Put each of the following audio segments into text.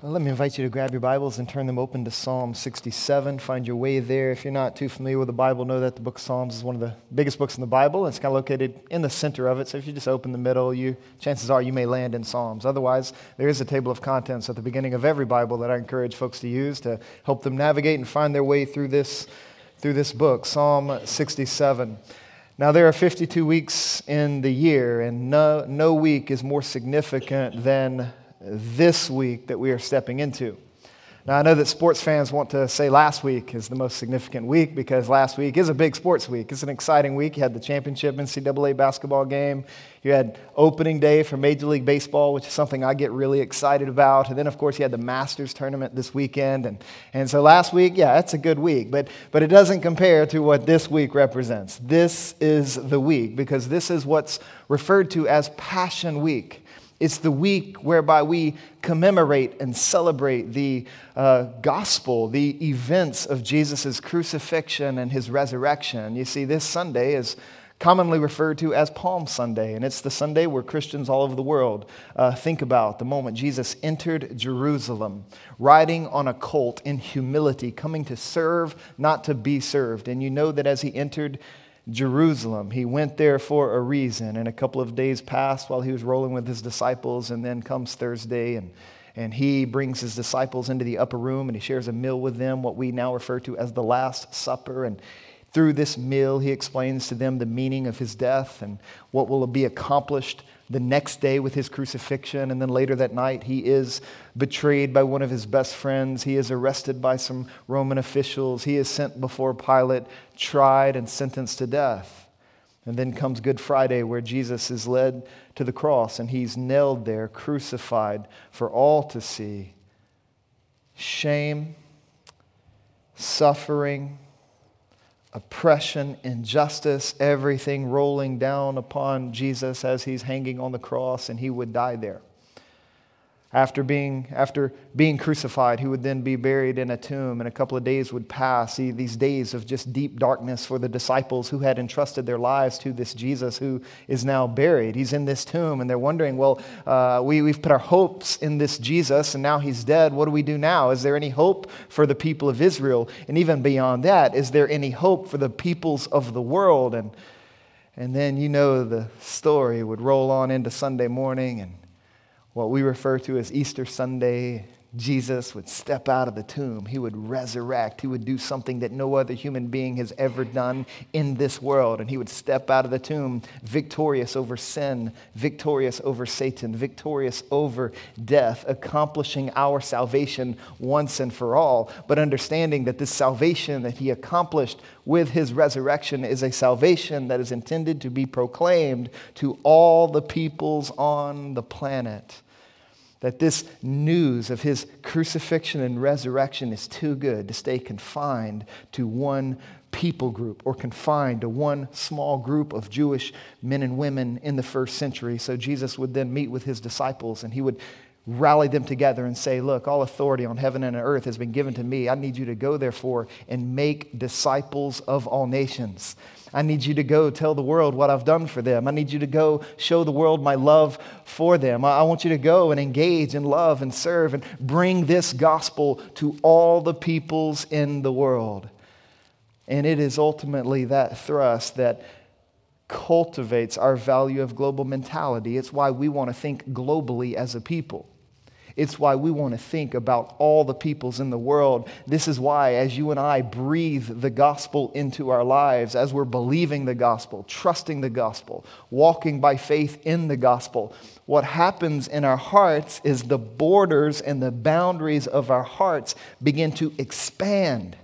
Well, let me invite you to grab your Bibles and turn them open to Psalm 67. Find your way there. If you're not too familiar with the Bible, know that the book of Psalms is one of the biggest books in the Bible. It's kind of located in the center of it. So if you just open the middle, you chances are you may land in Psalms. Otherwise, there is a table of contents at the beginning of every Bible that I encourage folks to use to help them navigate and find their way through this through this book, Psalm 67. Now, there are 52 weeks in the year, and no, no week is more significant than this week that we are stepping into. Now, I know that sports fans want to say last week is the most significant week because last week is a big sports week. It's an exciting week. You had the championship NCAA basketball game. You had opening day for Major League Baseball, which is something I get really excited about. And then, of course, you had the Masters tournament this weekend. And, and so last week, yeah, it's a good week. But, but it doesn't compare to what this week represents. This is the week because this is what's referred to as Passion Week. It's the week whereby we commemorate and celebrate the uh, gospel, the events of Jesus' crucifixion and his resurrection. You see, this Sunday is commonly referred to as Palm Sunday, and it's the Sunday where Christians all over the world uh, think about the moment Jesus entered Jerusalem, riding on a colt in humility, coming to serve, not to be served. And you know that as he entered Jerusalem. He went there for a reason. And a couple of days passed while he was rolling with his disciples. And then comes Thursday, and, and he brings his disciples into the upper room and he shares a meal with them, what we now refer to as the Last Supper. And through this meal, he explains to them the meaning of his death and what will be accomplished the next day with his crucifixion. And then later that night, he is betrayed by one of his best friends. He is arrested by some Roman officials. He is sent before Pilate, tried, and sentenced to death. And then comes Good Friday, where Jesus is led to the cross and he's nailed there, crucified for all to see. Shame, suffering, oppression, injustice, everything rolling down upon Jesus as he's hanging on the cross, and he would die there. After being, after being crucified, he would then be buried in a tomb, and a couple of days would pass. See, these days of just deep darkness for the disciples who had entrusted their lives to this Jesus who is now buried. He's in this tomb, and they're wondering, well, uh, we, we've put our hopes in this Jesus, and now he's dead. What do we do now? Is there any hope for the people of Israel? And even beyond that, is there any hope for the peoples of the world? And, and then you know the story would roll on into Sunday morning, and what we refer to as Easter Sunday, Jesus would step out of the tomb. He would resurrect. He would do something that no other human being has ever done in this world. And he would step out of the tomb victorious over sin, victorious over Satan, victorious over death, accomplishing our salvation once and for all. But understanding that this salvation that he accomplished with his resurrection is a salvation that is intended to be proclaimed to all the peoples on the planet that this news of his crucifixion and resurrection is too good to stay confined to one people group or confined to one small group of Jewish men and women in the first century. So Jesus would then meet with his disciples and he would rally them together and say, Look, all authority on heaven and earth has been given to me. I need you to go, therefore, and make disciples of all nations. I need you to go tell the world what I've done for them. I need you to go show the world my love for them. I want you to go and engage and love and serve and bring this gospel to all the peoples in the world. And it is ultimately that thrust that cultivates our value of global mentality. It's why we want to think globally as a people. It's why we want to think about all the peoples in the world. This is why, as you and I breathe the gospel into our lives, as we're believing the gospel, trusting the gospel, walking by faith in the gospel, what happens in our hearts is the borders and the boundaries of our hearts begin to expand.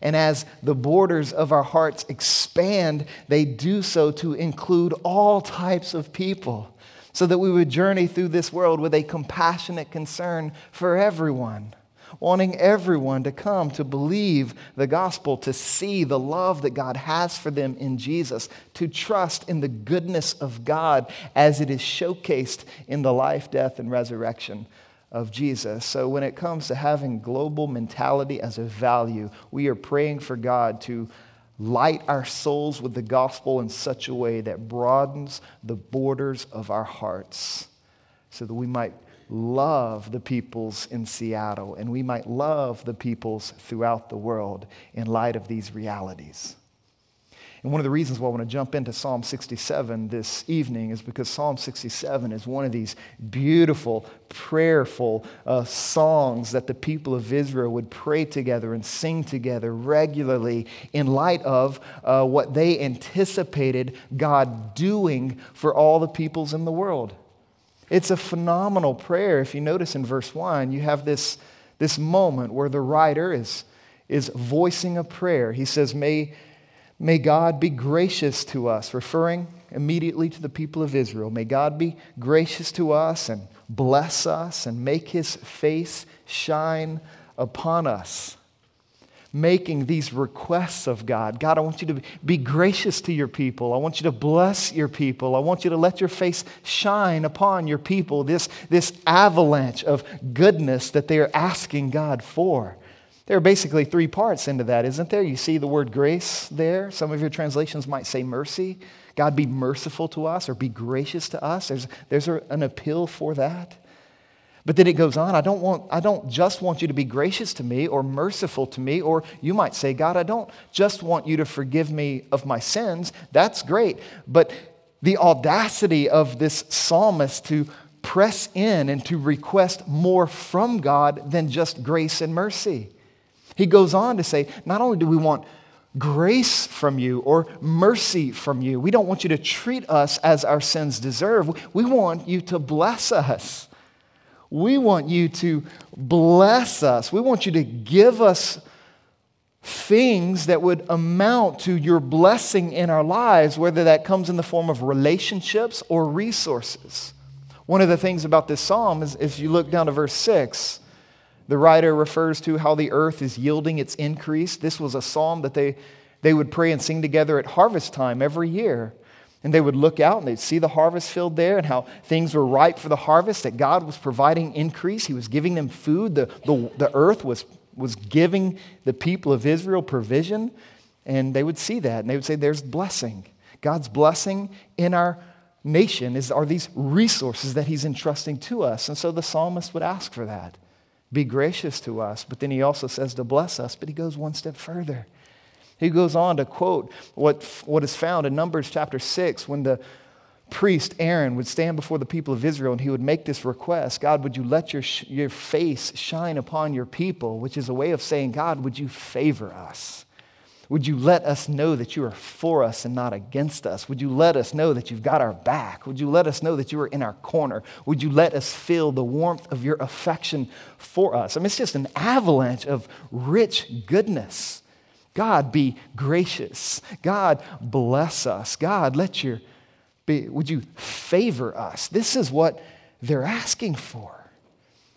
And as the borders of our hearts expand, they do so to include all types of people so that we would journey through this world with a compassionate concern for everyone, wanting everyone to come to believe the gospel, to see the love that God has for them in Jesus, to trust in the goodness of God as it is showcased in the life, death, and resurrection of Jesus. So, when it comes to having global mentality as a value, we are praying for God to light our souls with the gospel in such a way that broadens the borders of our hearts so that we might love the peoples in Seattle and we might love the peoples throughout the world in light of these realities. And one of the reasons why I want to jump into Psalm 67 this evening is because Psalm 67 is one of these beautiful, prayerful uh, songs that the people of Israel would pray together and sing together regularly in light of uh, what they anticipated God doing for all the peoples in the world. It's a phenomenal prayer. If you notice in verse 1, you have this, this moment where the writer is, is voicing a prayer. He says, May May God be gracious to us, referring immediately to the people of Israel. May God be gracious to us and bless us and make his face shine upon us. Making these requests of God. God, I want you to be gracious to your people. I want you to bless your people. I want you to let your face shine upon your people. This, this avalanche of goodness that they are asking God for. There are basically three parts into that, isn't there? You see the word grace there. Some of your translations might say mercy. God be merciful to us or be gracious to us. There's, there's an appeal for that. But then it goes on, I don't, want, I don't just want you to be gracious to me or merciful to me, or you might say, God, I don't just want you to forgive me of my sins. That's great. But the audacity of this psalmist to press in and to request more from God than just grace and mercy. He goes on to say, not only do we want grace from you or mercy from you, we don't want you to treat us as our sins deserve. We want you to bless us. We want you to bless us. We want you to give us things that would amount to your blessing in our lives, whether that comes in the form of relationships or resources. One of the things about this psalm is if you look down to verse 6, the writer refers to how the earth is yielding its increase. This was a psalm that they, they would pray and sing together at harvest time every year. And they would look out and they'd see the harvest field there and how things were ripe for the harvest, that God was providing increase. He was giving them food. The, the, the earth was, was giving the people of Israel provision. And they would see that and they would say, There's blessing. God's blessing in our nation is, are these resources that He's entrusting to us. And so the psalmist would ask for that be gracious to us. But then he also says to bless us, but he goes one step further. He goes on to quote what, what is found in Numbers chapter 6 when the priest Aaron would stand before the people of Israel and he would make this request God, would you let your, your face shine upon your people? Which is a way of saying, God, would you favor us? Would you let us know that you are for us and not against us? Would you let us know that you've got our back? Would you let us know that you are in our corner? Would you let us feel the warmth of your affection for us? I mean, it's just an avalanche of rich goodness. God, be gracious. God, bless us. God, let your be, would you favor us? This is what they're asking for.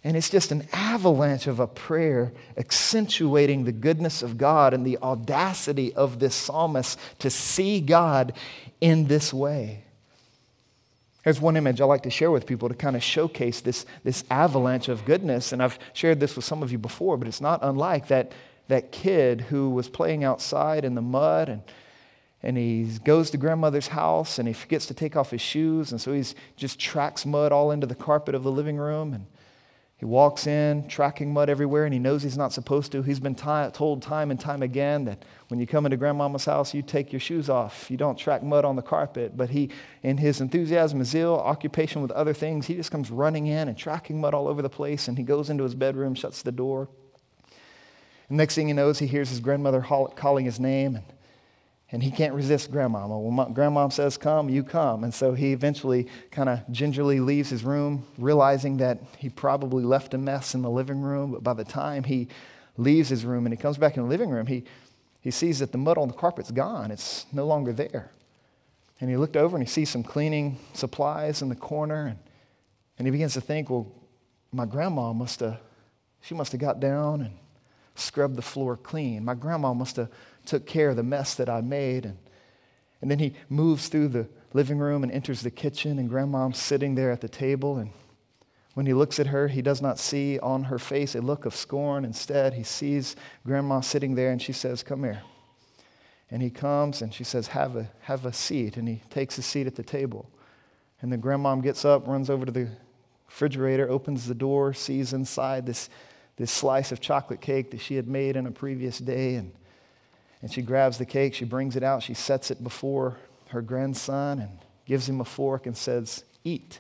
And it's just an avalanche of a prayer accentuating the goodness of God and the audacity of this psalmist to see God in this way. Here's one image I like to share with people to kind of showcase this, this avalanche of goodness. And I've shared this with some of you before, but it's not unlike that, that kid who was playing outside in the mud and, and he goes to grandmother's house and he forgets to take off his shoes. And so he just tracks mud all into the carpet of the living room. And he walks in, tracking mud everywhere, and he knows he's not supposed to. He's been t- told time and time again that when you come into grandmama's house, you take your shoes off. You don't track mud on the carpet. But he, in his enthusiasm, zeal, occupation with other things, he just comes running in and tracking mud all over the place. And he goes into his bedroom, shuts the door. And next thing he knows, he hears his grandmother calling his name. And and he can't resist grandmama. When my, grandmom says come, you come. And so he eventually kind of gingerly leaves his room, realizing that he probably left a mess in the living room. But by the time he leaves his room and he comes back in the living room, he, he sees that the mud on the carpet's gone. It's no longer there. And he looked over and he sees some cleaning supplies in the corner. And, and he begins to think, well, my grandma must have, she must have got down and scrubbed the floor clean. My grandma must have took care of the mess that I made. And, and then he moves through the living room and enters the kitchen, and grandma's sitting there at the table. And when he looks at her, he does not see on her face a look of scorn. Instead, he sees grandma sitting there, and she says, Come here. And he comes and she says, Have a, have a seat. And he takes a seat at the table. And the grandmom gets up, runs over to the refrigerator, opens the door, sees inside this, this slice of chocolate cake that she had made in a previous day. And, and she grabs the cake, she brings it out, she sets it before her grandson and gives him a fork and says, Eat.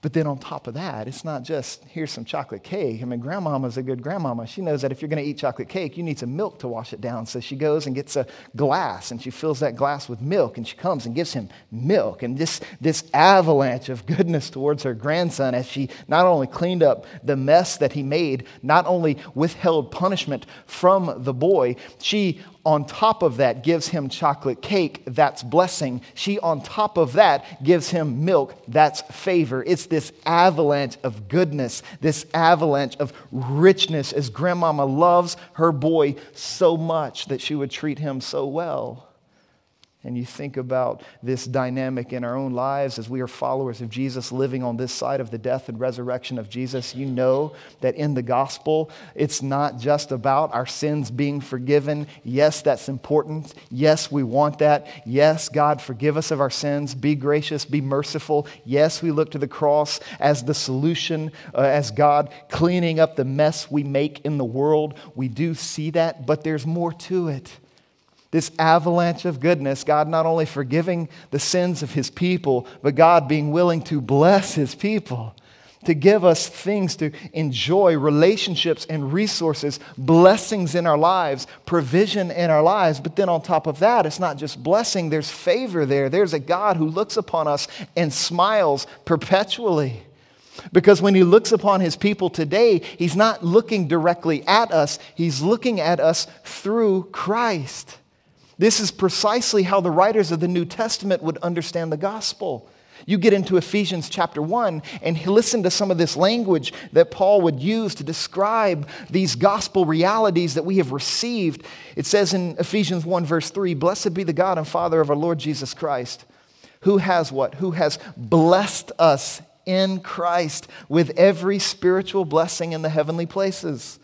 But then on top of that, it's not just here's some chocolate cake. I mean, grandmama's a good grandmama. She knows that if you're going to eat chocolate cake, you need some milk to wash it down. So she goes and gets a glass and she fills that glass with milk and she comes and gives him milk. And this, this avalanche of goodness towards her grandson as she not only cleaned up the mess that he made, not only withheld punishment from the boy, she on top of that gives him chocolate cake, that's blessing. She, on top of that, gives him milk, that's favor. It's this avalanche of goodness, this avalanche of richness, as grandmama loves her boy so much that she would treat him so well and you think about this dynamic in our own lives as we are followers of Jesus living on this side of the death and resurrection of Jesus, you know that in the gospel, it's not just about our sins being forgiven. Yes, that's important. Yes, we want that. Yes, God, forgive us of our sins. Be gracious, be merciful. Yes, we look to the cross as the solution, uh, as God cleaning up the mess we make in the world. We do see that, but there's more to it this avalanche of goodness, God not only forgiving the sins of his people, but God being willing to bless his people, to give us things to enjoy, relationships and resources, blessings in our lives, provision in our lives. But then on top of that, it's not just blessing, there's favor there. There's a God who looks upon us and smiles perpetually. Because when he looks upon his people today, he's not looking directly at us, he's looking at us through Christ. This is precisely how the writers of the New Testament would understand the gospel. You get into Ephesians chapter 1 and listen to some of this language that Paul would use to describe these gospel realities that we have received. It says in Ephesians 1, verse 3 Blessed be the God and Father of our Lord Jesus Christ, who has what? Who has blessed us in Christ with every spiritual blessing in the heavenly places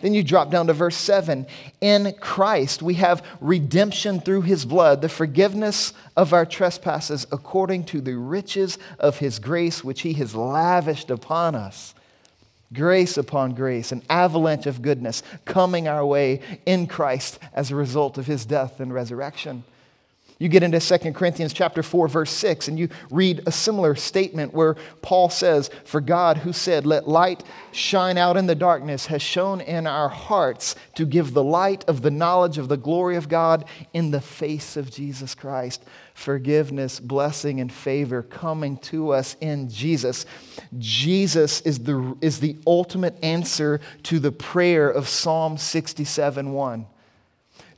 then you drop down to verse 7. In Christ, we have redemption through his blood, the forgiveness of our trespasses according to the riches of his grace, which he has lavished upon us. Grace upon grace, an avalanche of goodness coming our way in Christ as a result of his death and resurrection. You get into 2 Corinthians chapter 4 verse 6 and you read a similar statement where Paul says, "For God who said, let light shine out in the darkness has shone in our hearts to give the light of the knowledge of the glory of God in the face of Jesus Christ." Forgiveness, blessing and favor coming to us in Jesus. Jesus is the, is the ultimate answer to the prayer of Psalm 67 1.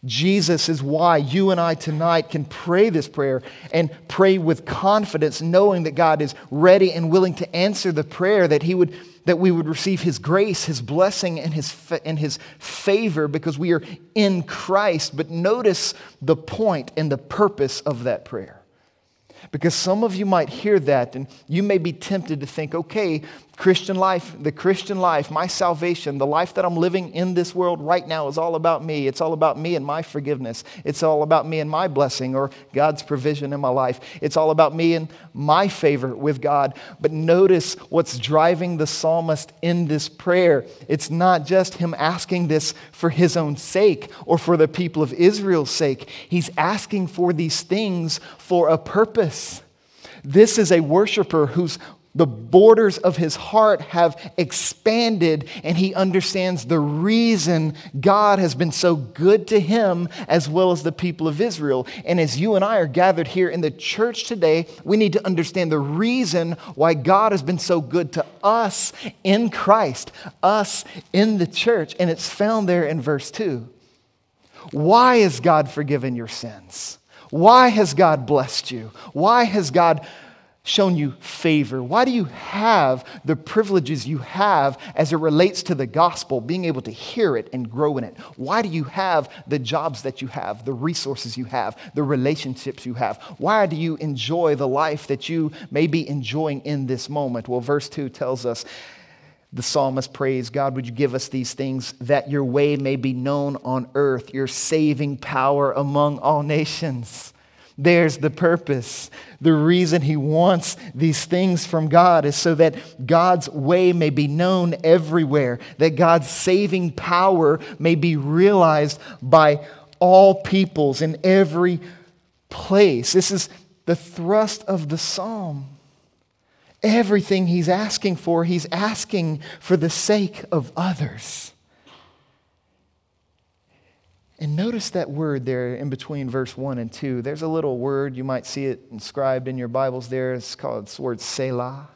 Jesus is why you and I tonight can pray this prayer and pray with confidence, knowing that God is ready and willing to answer the prayer that He would that we would receive His grace, His blessing, and His, and His favor because we are in Christ. But notice the point and the purpose of that prayer. Because some of you might hear that and you may be tempted to think, okay, Christian life, the Christian life, my salvation, the life that I'm living in this world right now is all about me. It's all about me and my forgiveness. It's all about me and my blessing or God's provision in my life. It's all about me and my favor with God. But notice what's driving the psalmist in this prayer. It's not just him asking this for his own sake or for the people of Israel's sake, he's asking for these things for a purpose. This is a worshiper whose the borders of his heart have expanded, and he understands the reason God has been so good to him as well as the people of Israel. And as you and I are gathered here in the church today, we need to understand the reason why God has been so good to us in Christ, us in the church. And it's found there in verse 2. Why has God forgiven your sins? Why has God blessed you? Why has God shown you favor? Why do you have the privileges you have as it relates to the gospel, being able to hear it and grow in it? Why do you have the jobs that you have, the resources you have, the relationships you have? Why do you enjoy the life that you may be enjoying in this moment? Well, verse 2 tells us. The psalmist prays, God, would you give us these things that your way may be known on earth, your saving power among all nations? There's the purpose. The reason he wants these things from God is so that God's way may be known everywhere, that God's saving power may be realized by all peoples in every place. This is the thrust of the psalm. Everything he's asking for, he's asking for the sake of others. And notice that word there in between verse 1 and 2. There's a little word, you might see it inscribed in your Bibles there. It's called the word Selah.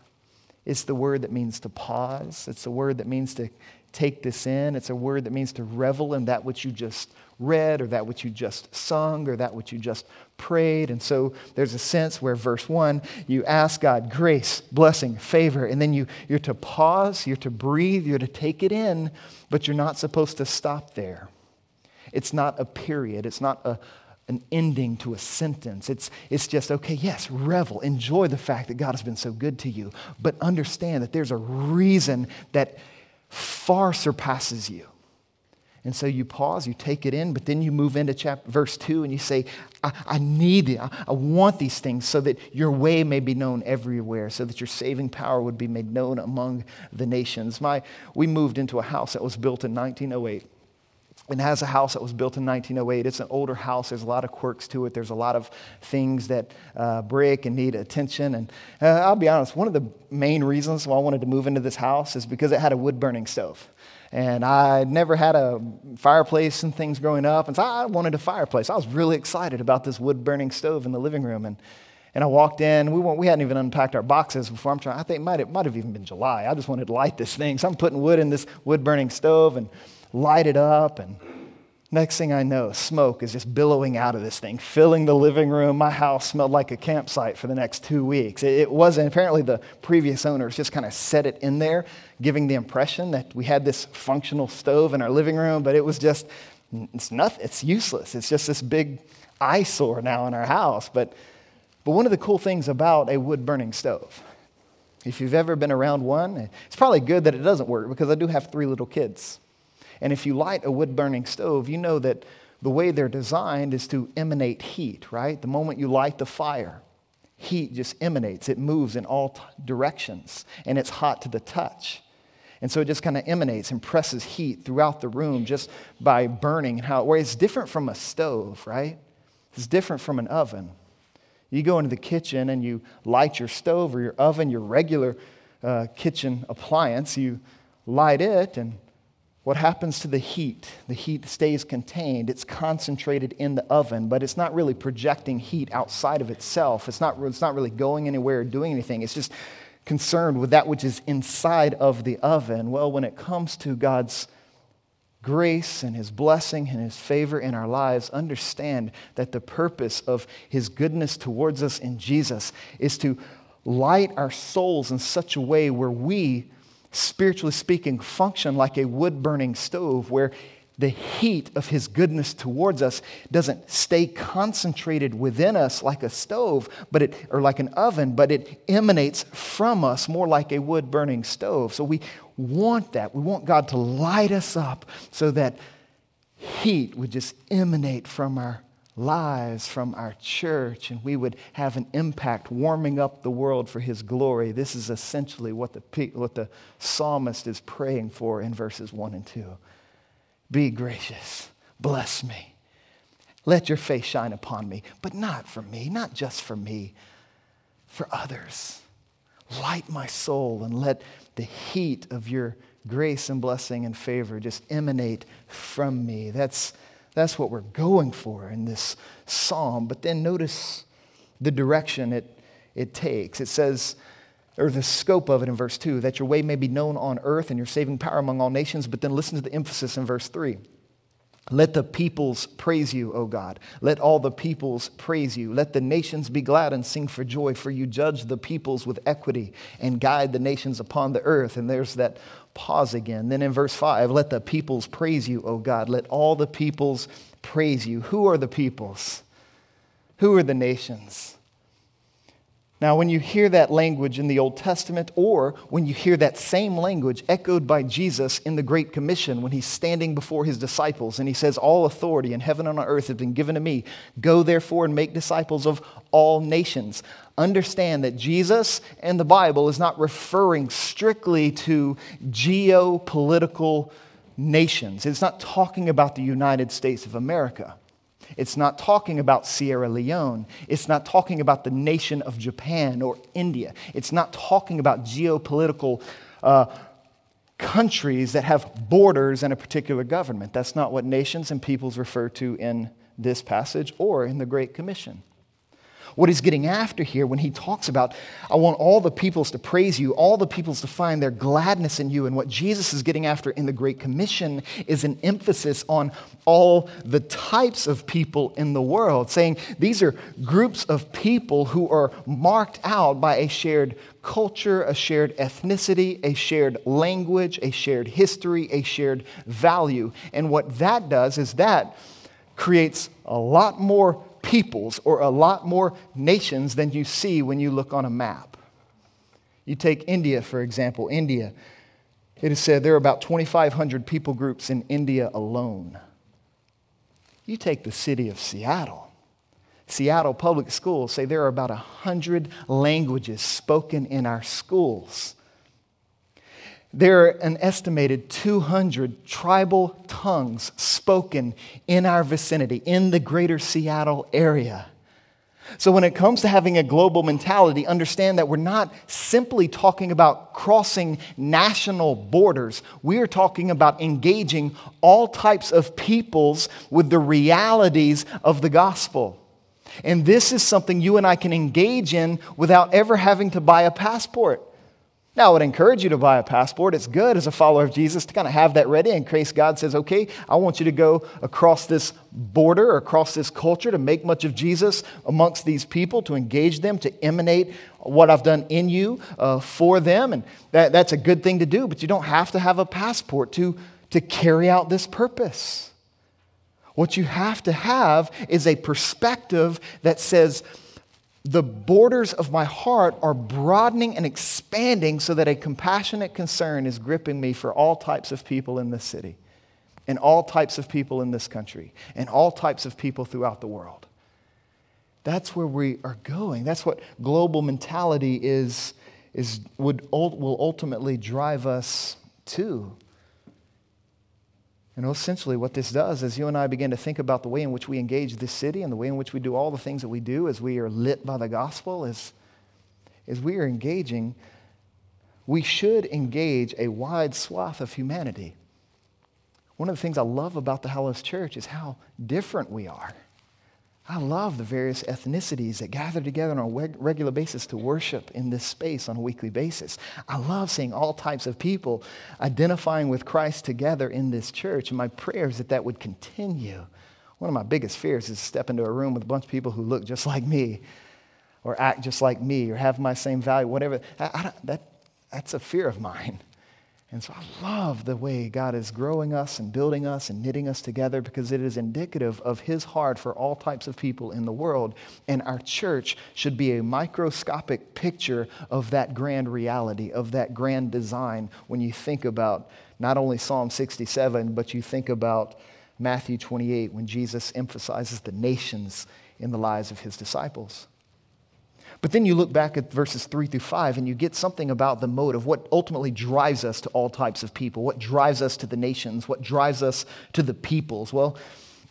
It's the word that means to pause. It's the word that means to take this in. It's a word that means to revel in that which you just read or that which you just sung or that which you just prayed. And so there's a sense where verse 1, you ask God grace, blessing, favor, and then you, you're to pause, you're to breathe, you're to take it in, but you're not supposed to stop there. It's not a period, it's not a, an ending to a sentence. It's, it's just, okay, yes, revel, enjoy the fact that God has been so good to you, but understand that there's a reason that far surpasses you. And so you pause, you take it in, but then you move into chapter, verse 2 and you say, I, I need it. I, I want these things so that your way may be known everywhere, so that your saving power would be made known among the nations. My, we moved into a house that was built in 1908 and has a house that was built in 1908. It's an older house. There's a lot of quirks to it. There's a lot of things that uh, break and need attention. And uh, I'll be honest, one of the main reasons why I wanted to move into this house is because it had a wood burning stove. And I never had a fireplace and things growing up. And so I wanted a fireplace. I was really excited about this wood burning stove in the living room. And, and I walked in. We, we hadn't even unpacked our boxes before I'm trying. I think it might, it might have even been July. I just wanted to light this thing. So I'm putting wood in this wood burning stove. And light it up. And next thing I know, smoke is just billowing out of this thing, filling the living room. My house smelled like a campsite for the next two weeks. It, wasn't, apparently, the previous owners just kind of set it in there, giving the impression that we had this functional stove in our living room, but it was just, it's nothing, it's useless. It's just this big eyesore now in our house. But, but one of the cool things about a wood burning stove, if you've ever been around one, it's probably good that it doesn't work because I do have three little kids. And if you light a wood burning stove, you know that the way they're designed is to emanate heat, right? The moment you light the fire, heat just emanates. It moves in all t- directions, and it's hot to the touch. And so it just kind of emanates and presses heat throughout the room just by burning and how it works. It's different from a stove, right? It's different from an oven. You go into the kitchen and you light your stove or your oven, your regular uh, kitchen appliance, you light it, and what happens to the heat? The heat stays contained. It's concentrated in the oven, but it's not really projecting heat outside of itself. It's not, it's not really going anywhere or doing anything. It's just concerned with that which is inside of the oven. Well, when it comes to God's grace and His blessing and His favor in our lives, understand that the purpose of His goodness towards us in Jesus is to light our souls in such a way where we spiritually speaking, function like a wood burning stove where the heat of his goodness towards us doesn't stay concentrated within us like a stove but it or like an oven but it emanates from us more like a wood burning stove. So we want that. We want god to light us up so that heat would just emanate from our lives from our church and we would have an impact warming up the world for his glory. This is essentially what the, what the psalmist is praying for in verses 1 and 2. Be gracious, bless me, let your face shine upon me, but not for me, not just for me, for others. Light my soul and let the heat of your grace and blessing and favor just emanate from me. That's that's what we're going for in this psalm. But then notice the direction it, it takes. It says, or the scope of it in verse 2, that your way may be known on earth and your saving power among all nations. But then listen to the emphasis in verse 3. Let the peoples praise you, O God. Let all the peoples praise you. Let the nations be glad and sing for joy, for you judge the peoples with equity and guide the nations upon the earth. And there's that pause again. Then in verse 5, let the peoples praise you, O God. Let all the peoples praise you. Who are the peoples? Who are the nations? Now, when you hear that language in the Old Testament, or when you hear that same language echoed by Jesus in the Great Commission when he's standing before his disciples and he says, All authority in heaven and on earth has been given to me. Go therefore and make disciples of all nations. Understand that Jesus and the Bible is not referring strictly to geopolitical nations, it's not talking about the United States of America. It's not talking about Sierra Leone. It's not talking about the nation of Japan or India. It's not talking about geopolitical uh, countries that have borders and a particular government. That's not what nations and peoples refer to in this passage or in the Great Commission what he's getting after here when he talks about, I want all the peoples to praise you, all the peoples to find their gladness in you. And what Jesus is getting after in the Great Commission is an emphasis on all the types of people in the world, saying these are groups of people who are marked out by a shared culture, a shared ethnicity, a shared language, a shared history, a shared value. And what that does is that creates a lot more peoples or a lot more nations than you see when you look on a map. You take India, for example. India, it is said there are about 2,500 people groups in India alone. You take the city of Seattle. Seattle Public Schools say there are about 100 languages spoken in our schools. There are an estimated 200 tribal tongues spoken in our vicinity, in the greater Seattle area. So, when it comes to having a global mentality, understand that we're not simply talking about crossing national borders. We are talking about engaging all types of peoples with the realities of the gospel. And this is something you and I can engage in without ever having to buy a passport. Now, I would encourage you to buy a passport. It's good as a follower of Jesus to kind of have that ready in case God says, okay, I want you to go across this border or across this culture to make much of Jesus amongst these people, to engage them, to emanate what I've done in you uh, for them. And that, that's a good thing to do, but you don't have to have a passport to, to carry out this purpose. What you have to have is a perspective that says, the borders of my heart are broadening and expanding so that a compassionate concern is gripping me for all types of people in this city, and all types of people in this country, and all types of people throughout the world. That's where we are going. That's what global mentality is, is would, will ultimately drive us to. Know, essentially, what this does is you and I begin to think about the way in which we engage this city and the way in which we do all the things that we do as we are lit by the gospel as, is we are engaging, we should engage a wide swath of humanity. One of the things I love about the Hallows Church is how different we are. I love the various ethnicities that gather together on a regular basis to worship in this space on a weekly basis. I love seeing all types of people identifying with Christ together in this church, and my prayer is that that would continue. One of my biggest fears is to step into a room with a bunch of people who look just like me, or act just like me, or have my same value, whatever. I, I that, that's a fear of mine. And so I love the way God is growing us and building us and knitting us together because it is indicative of His heart for all types of people in the world. And our church should be a microscopic picture of that grand reality, of that grand design when you think about not only Psalm 67, but you think about Matthew 28 when Jesus emphasizes the nations in the lives of His disciples. But then you look back at verses 3 through 5 and you get something about the motive, what ultimately drives us to all types of people, what drives us to the nations, what drives us to the peoples. Well,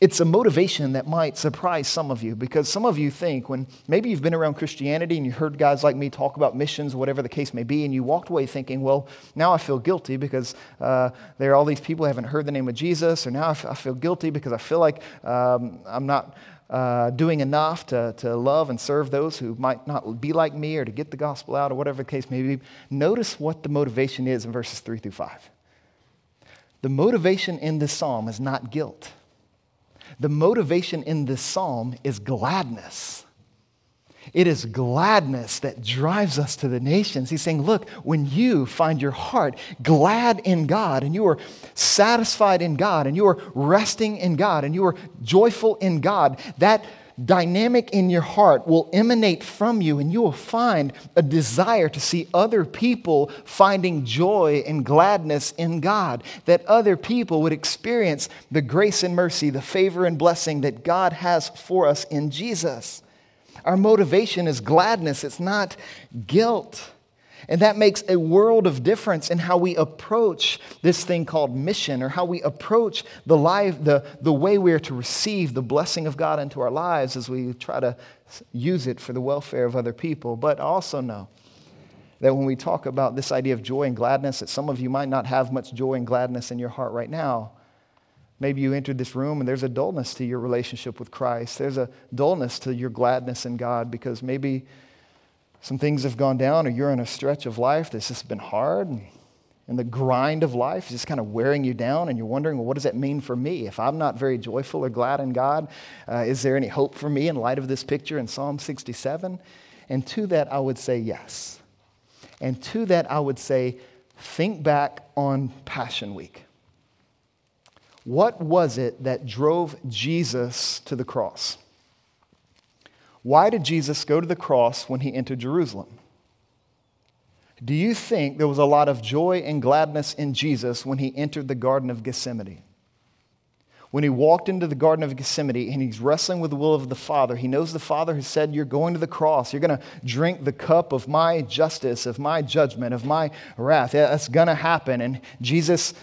it's a motivation that might surprise some of you because some of you think when maybe you've been around Christianity and you heard guys like me talk about missions, whatever the case may be, and you walked away thinking, well, now I feel guilty because uh, there are all these people who haven't heard the name of Jesus, or now I, f- I feel guilty because I feel like um, I'm not uh, doing enough to, to love and serve those who might not be like me or to get the gospel out or whatever the case may be. Notice what the motivation is in verses 3 through 5. The motivation in this psalm is not guilt, the motivation in this psalm is gladness. It is gladness that drives us to the nations. He's saying, Look, when you find your heart glad in God and you are satisfied in God and you are resting in God and you are joyful in God, that dynamic in your heart will emanate from you, and you will find a desire to see other people finding joy and gladness in God, that other people would experience the grace and mercy, the favor and blessing that God has for us in Jesus. Our motivation is gladness, it's not guilt. And that makes a world of difference in how we approach this thing called mission or how we approach the, life, the, the way we are to receive the blessing of God into our lives as we try to use it for the welfare of other people. But also know that when we talk about this idea of joy and gladness, that some of you might not have much joy and gladness in your heart right now. Maybe you entered this room and there's a dullness to your relationship with Christ. There's a dullness to your gladness in God because maybe some things have gone down, or you're in a stretch of life that's just been hard, and, and the grind of life is just kind of wearing you down, and you're wondering, well, what does that mean for me? If I'm not very joyful or glad in God, uh, is there any hope for me in light of this picture in Psalm 67? And to that, I would say yes. And to that, I would say, think back on Passion Week. What was it that drove Jesus to the cross? Why did Jesus go to the cross when he entered Jerusalem? Do you think there was a lot of joy and gladness in Jesus when he entered the Garden of Gethsemane? When he walked into the Garden of Gethsemane and he's wrestling with the will of the Father, he knows the Father has said, You're going to the cross. You're going to drink the cup of my justice, of my judgment, of my wrath. That's going to happen. And Jesus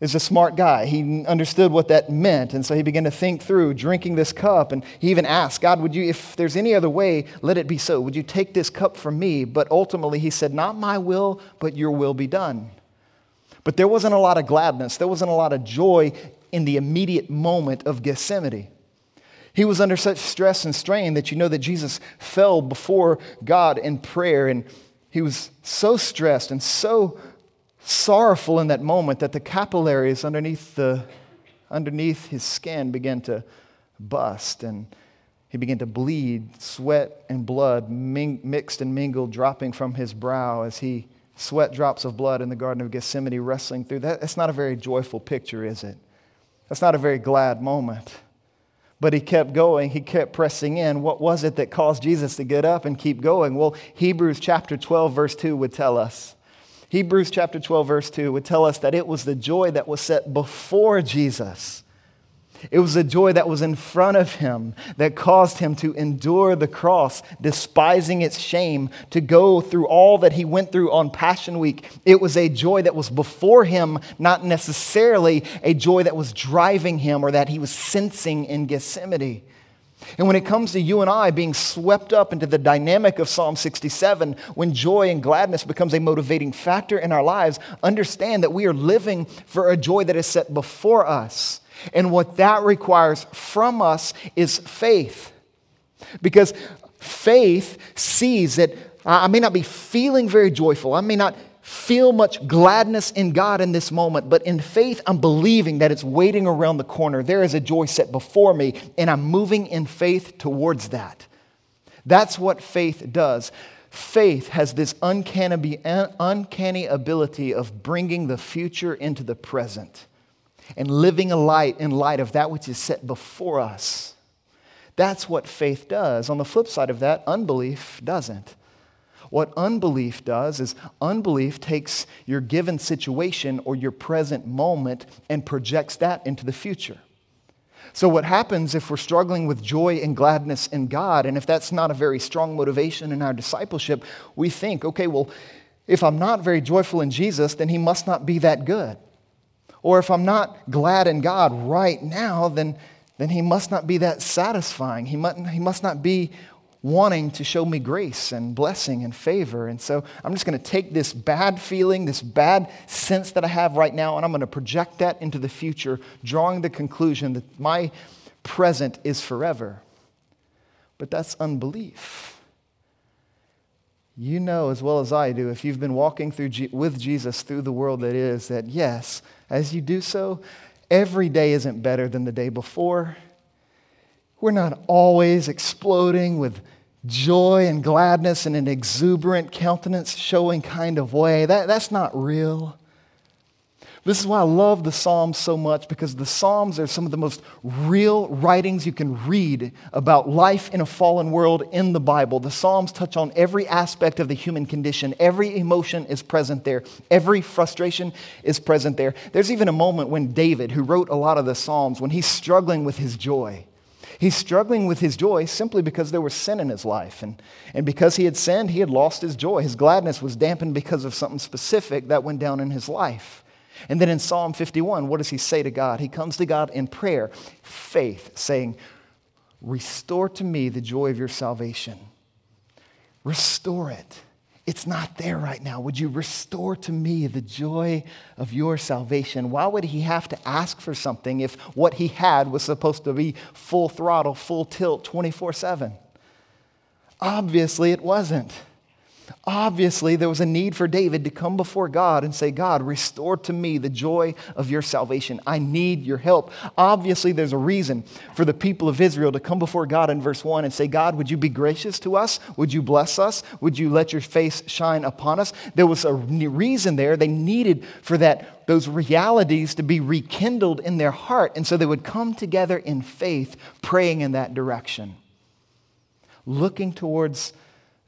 is a smart guy. He understood what that meant. And so he began to think through drinking this cup. And he even asked, God, would you, if there's any other way, let it be so. Would you take this cup from me? But ultimately, he said, Not my will, but your will be done. But there wasn't a lot of gladness, there wasn't a lot of joy in the immediate moment of Gethsemane. He was under such stress and strain that you know that Jesus fell before God in prayer. And he was so stressed and so sorrowful in that moment that the capillaries underneath, the, underneath his skin began to bust and he began to bleed, sweat and blood ming- mixed and mingled, dropping from his brow as he sweat drops of blood in the Garden of Gethsemane wrestling through. That, that's not a very joyful picture, is it? That's not a very glad moment. But he kept going, he kept pressing in. What was it that caused Jesus to get up and keep going? Well, Hebrews chapter 12, verse 2 would tell us Hebrews chapter 12, verse 2 would tell us that it was the joy that was set before Jesus. It was the joy that was in front of him that caused him to endure the cross, despising its shame, to go through all that he went through on Passion Week. It was a joy that was before him, not necessarily a joy that was driving him or that he was sensing in Gethsemane. And when it comes to you and I being swept up into the dynamic of Psalm 67, when joy and gladness becomes a motivating factor in our lives, understand that we are living for a joy that is set before us. And what that requires from us is faith. Because faith sees that I may not be feeling very joyful, I may not feel much gladness in God in this moment, but in faith, I'm believing that it's waiting around the corner. There is a joy set before me, and I'm moving in faith towards that. That's what faith does. Faith has this uncanny, uncanny ability of bringing the future into the present and living a light in light of that which is set before us. That's what faith does. On the flip side of that, unbelief doesn't. What unbelief does is unbelief takes your given situation or your present moment and projects that into the future. So, what happens if we're struggling with joy and gladness in God, and if that's not a very strong motivation in our discipleship, we think, okay, well, if I'm not very joyful in Jesus, then he must not be that good. Or if I'm not glad in God right now, then, then he must not be that satisfying. He must, he must not be wanting to show me grace and blessing and favor. And so I'm just going to take this bad feeling, this bad sense that I have right now, and I'm going to project that into the future, drawing the conclusion that my present is forever. But that's unbelief. You know as well as I do, if you've been walking through G- with Jesus through the world that is, that yes, as you do so, every day isn't better than the day before. We're not always exploding with joy and gladness in an exuberant countenance showing kind of way. That, that's not real. This is why I love the Psalms so much because the Psalms are some of the most real writings you can read about life in a fallen world in the Bible. The Psalms touch on every aspect of the human condition. Every emotion is present there, every frustration is present there. There's even a moment when David, who wrote a lot of the Psalms, when he's struggling with his joy, He's struggling with his joy simply because there was sin in his life. And, and because he had sinned, he had lost his joy. His gladness was dampened because of something specific that went down in his life. And then in Psalm 51, what does he say to God? He comes to God in prayer, faith, saying, Restore to me the joy of your salvation. Restore it. It's not there right now. Would you restore to me the joy of your salvation? Why would he have to ask for something if what he had was supposed to be full throttle, full tilt, 24 7? Obviously, it wasn't. Obviously, there was a need for David to come before God and say, God, restore to me the joy of your salvation. I need your help. Obviously, there's a reason for the people of Israel to come before God in verse 1 and say, God, would you be gracious to us? Would you bless us? Would you let your face shine upon us? There was a reason there. They needed for that, those realities to be rekindled in their heart. And so they would come together in faith, praying in that direction, looking towards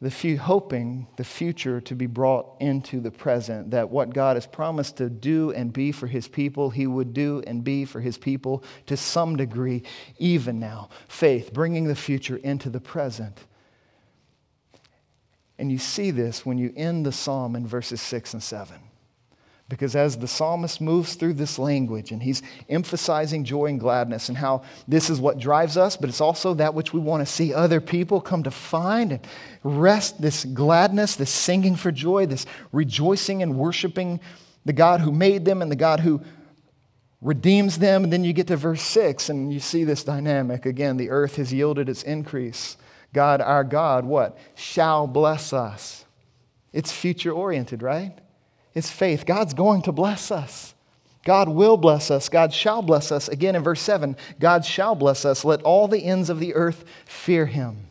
the few, hoping the future to be brought into the present, that what God has promised to do and be for his people, he would do and be for his people to some degree, even now. Faith, bringing the future into the present. And you see this when you end the psalm in verses 6 and 7. Because as the psalmist moves through this language and he's emphasizing joy and gladness and how this is what drives us, but it's also that which we want to see other people come to find and rest this gladness, this singing for joy, this rejoicing and worshiping the God who made them and the God who redeems them. And then you get to verse 6 and you see this dynamic. Again, the earth has yielded its increase. God, our God, what? Shall bless us. It's future oriented, right? Is faith. God's going to bless us. God will bless us. God shall bless us. Again in verse 7, God shall bless us. Let all the ends of the earth fear him.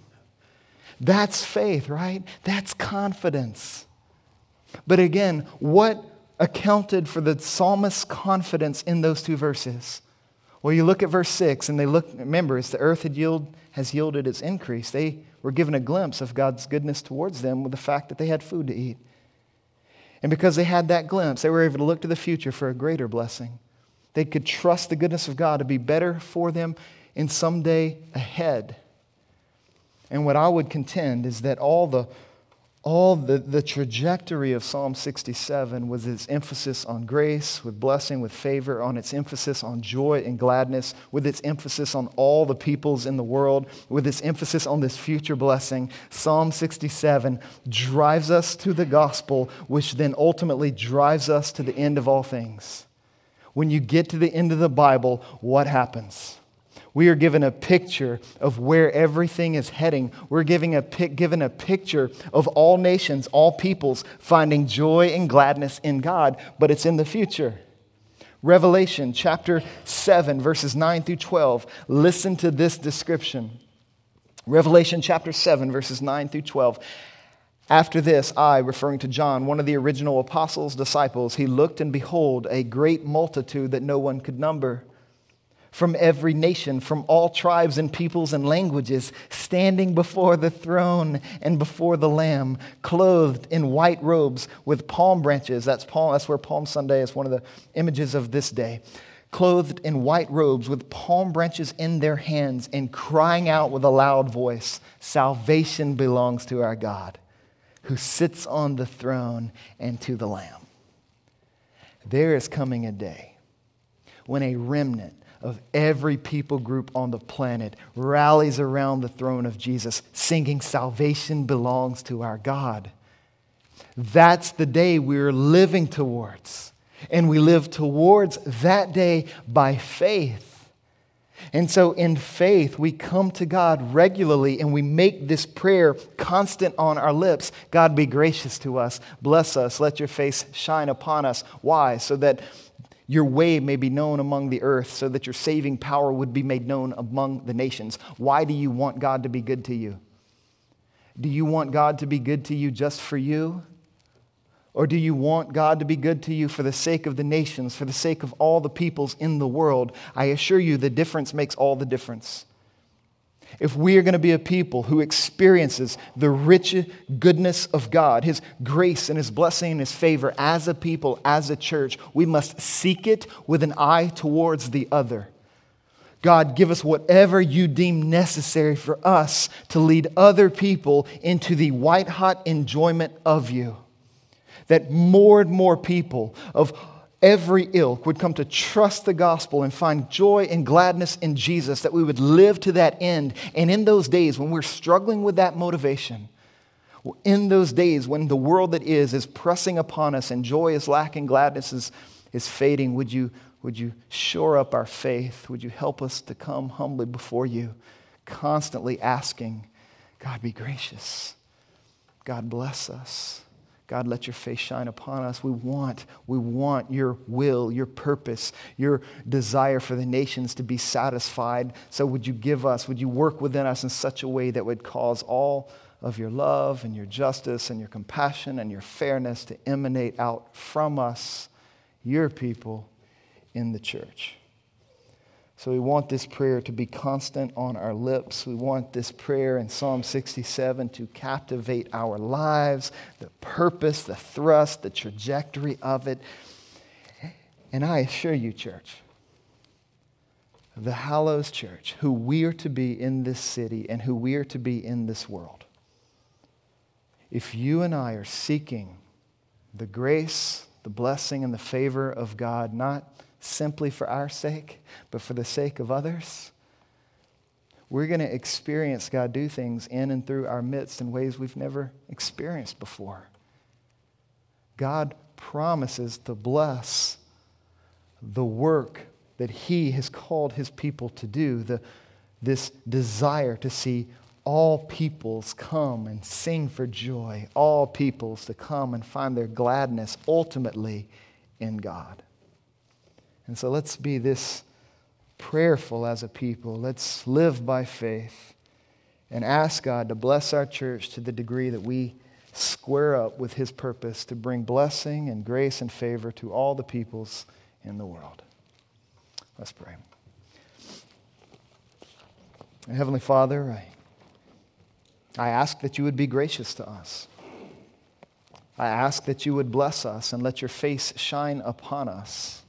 That's faith, right? That's confidence. But again, what accounted for the psalmist's confidence in those two verses? Well, you look at verse 6 and they look, remember, as the earth had yield, has yielded its increase, they were given a glimpse of God's goodness towards them with the fact that they had food to eat. And because they had that glimpse, they were able to look to the future for a greater blessing. They could trust the goodness of God to be better for them in some day ahead. And what I would contend is that all the all the, the trajectory of Psalm 67 was its emphasis on grace, with blessing, with favor, on its emphasis on joy and gladness, with its emphasis on all the peoples in the world, with its emphasis on this future blessing. Psalm 67 drives us to the gospel, which then ultimately drives us to the end of all things. When you get to the end of the Bible, what happens? We are given a picture of where everything is heading. We're giving a, given a picture of all nations, all peoples finding joy and gladness in God, but it's in the future. Revelation chapter 7, verses 9 through 12. Listen to this description. Revelation chapter 7, verses 9 through 12. After this, I, referring to John, one of the original apostles' disciples, he looked and behold a great multitude that no one could number from every nation, from all tribes and peoples and languages, standing before the throne and before the Lamb, clothed in white robes with palm branches. That's, palm, that's where Palm Sunday is one of the images of this day. Clothed in white robes with palm branches in their hands and crying out with a loud voice Salvation belongs to our God who sits on the throne and to the Lamb. There is coming a day when a remnant of every people group on the planet rallies around the throne of Jesus, singing, Salvation belongs to our God. That's the day we're living towards. And we live towards that day by faith. And so, in faith, we come to God regularly and we make this prayer constant on our lips God, be gracious to us, bless us, let your face shine upon us. Why? So that your way may be known among the earth, so that your saving power would be made known among the nations. Why do you want God to be good to you? Do you want God to be good to you just for you? Or do you want God to be good to you for the sake of the nations, for the sake of all the peoples in the world? I assure you, the difference makes all the difference. If we are going to be a people who experiences the rich goodness of God, His grace and His blessing and His favor as a people, as a church, we must seek it with an eye towards the other. God, give us whatever you deem necessary for us to lead other people into the white hot enjoyment of you that more and more people of every ilk would come to trust the gospel and find joy and gladness in Jesus, that we would live to that end. And in those days when we're struggling with that motivation, in those days when the world that is is pressing upon us and joy is lacking, gladness is, is fading, would you, would you shore up our faith? Would you help us to come humbly before you, constantly asking, God, be gracious. God, bless us. God, let your face shine upon us. We want, we want your will, your purpose, your desire for the nations to be satisfied. So would you give us, would you work within us in such a way that would cause all of your love and your justice and your compassion and your fairness to emanate out from us, your people, in the church? So we want this prayer to be constant on our lips. We want this prayer in Psalm 67 to captivate our lives, the purpose, the thrust, the trajectory of it. And I assure you, church, the Hallows Church, who we are to be in this city and who we are to be in this world, if you and I are seeking the grace, the blessing, and the favor of God, not simply for our sake, but for the sake of others, we're going to experience God do things in and through our midst in ways we've never experienced before. God promises to bless the work that He has called His people to do, the, this desire to see all peoples come and sing for joy, all peoples to come and find their gladness ultimately in God. And so let's be this prayerful as a people. Let's live by faith and ask God to bless our church to the degree that we square up with His purpose to bring blessing and grace and favor to all the peoples in the world. Let's pray. Heavenly Father, I, I ask that you would be gracious to us. I ask that you would bless us and let your face shine upon us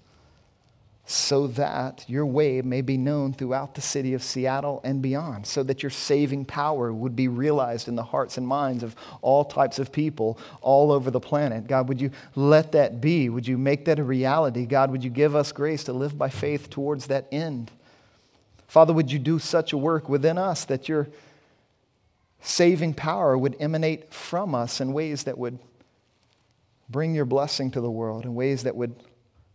so that your way may be known throughout the city of Seattle and beyond, so that your saving power would be realized in the hearts and minds of all types of people all over the planet. God, would you let that be? Would you make that a reality? God, would you give us grace to live by faith towards that end? Father, would you do such a work within us that your saving power would emanate from us in ways that would bring your blessing to the world, in ways that would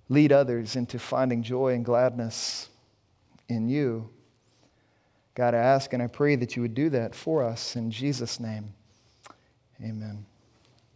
lead others into finding joy and gladness in you. God, I ask and I pray that you would do that for us in Jesus' name. Amen.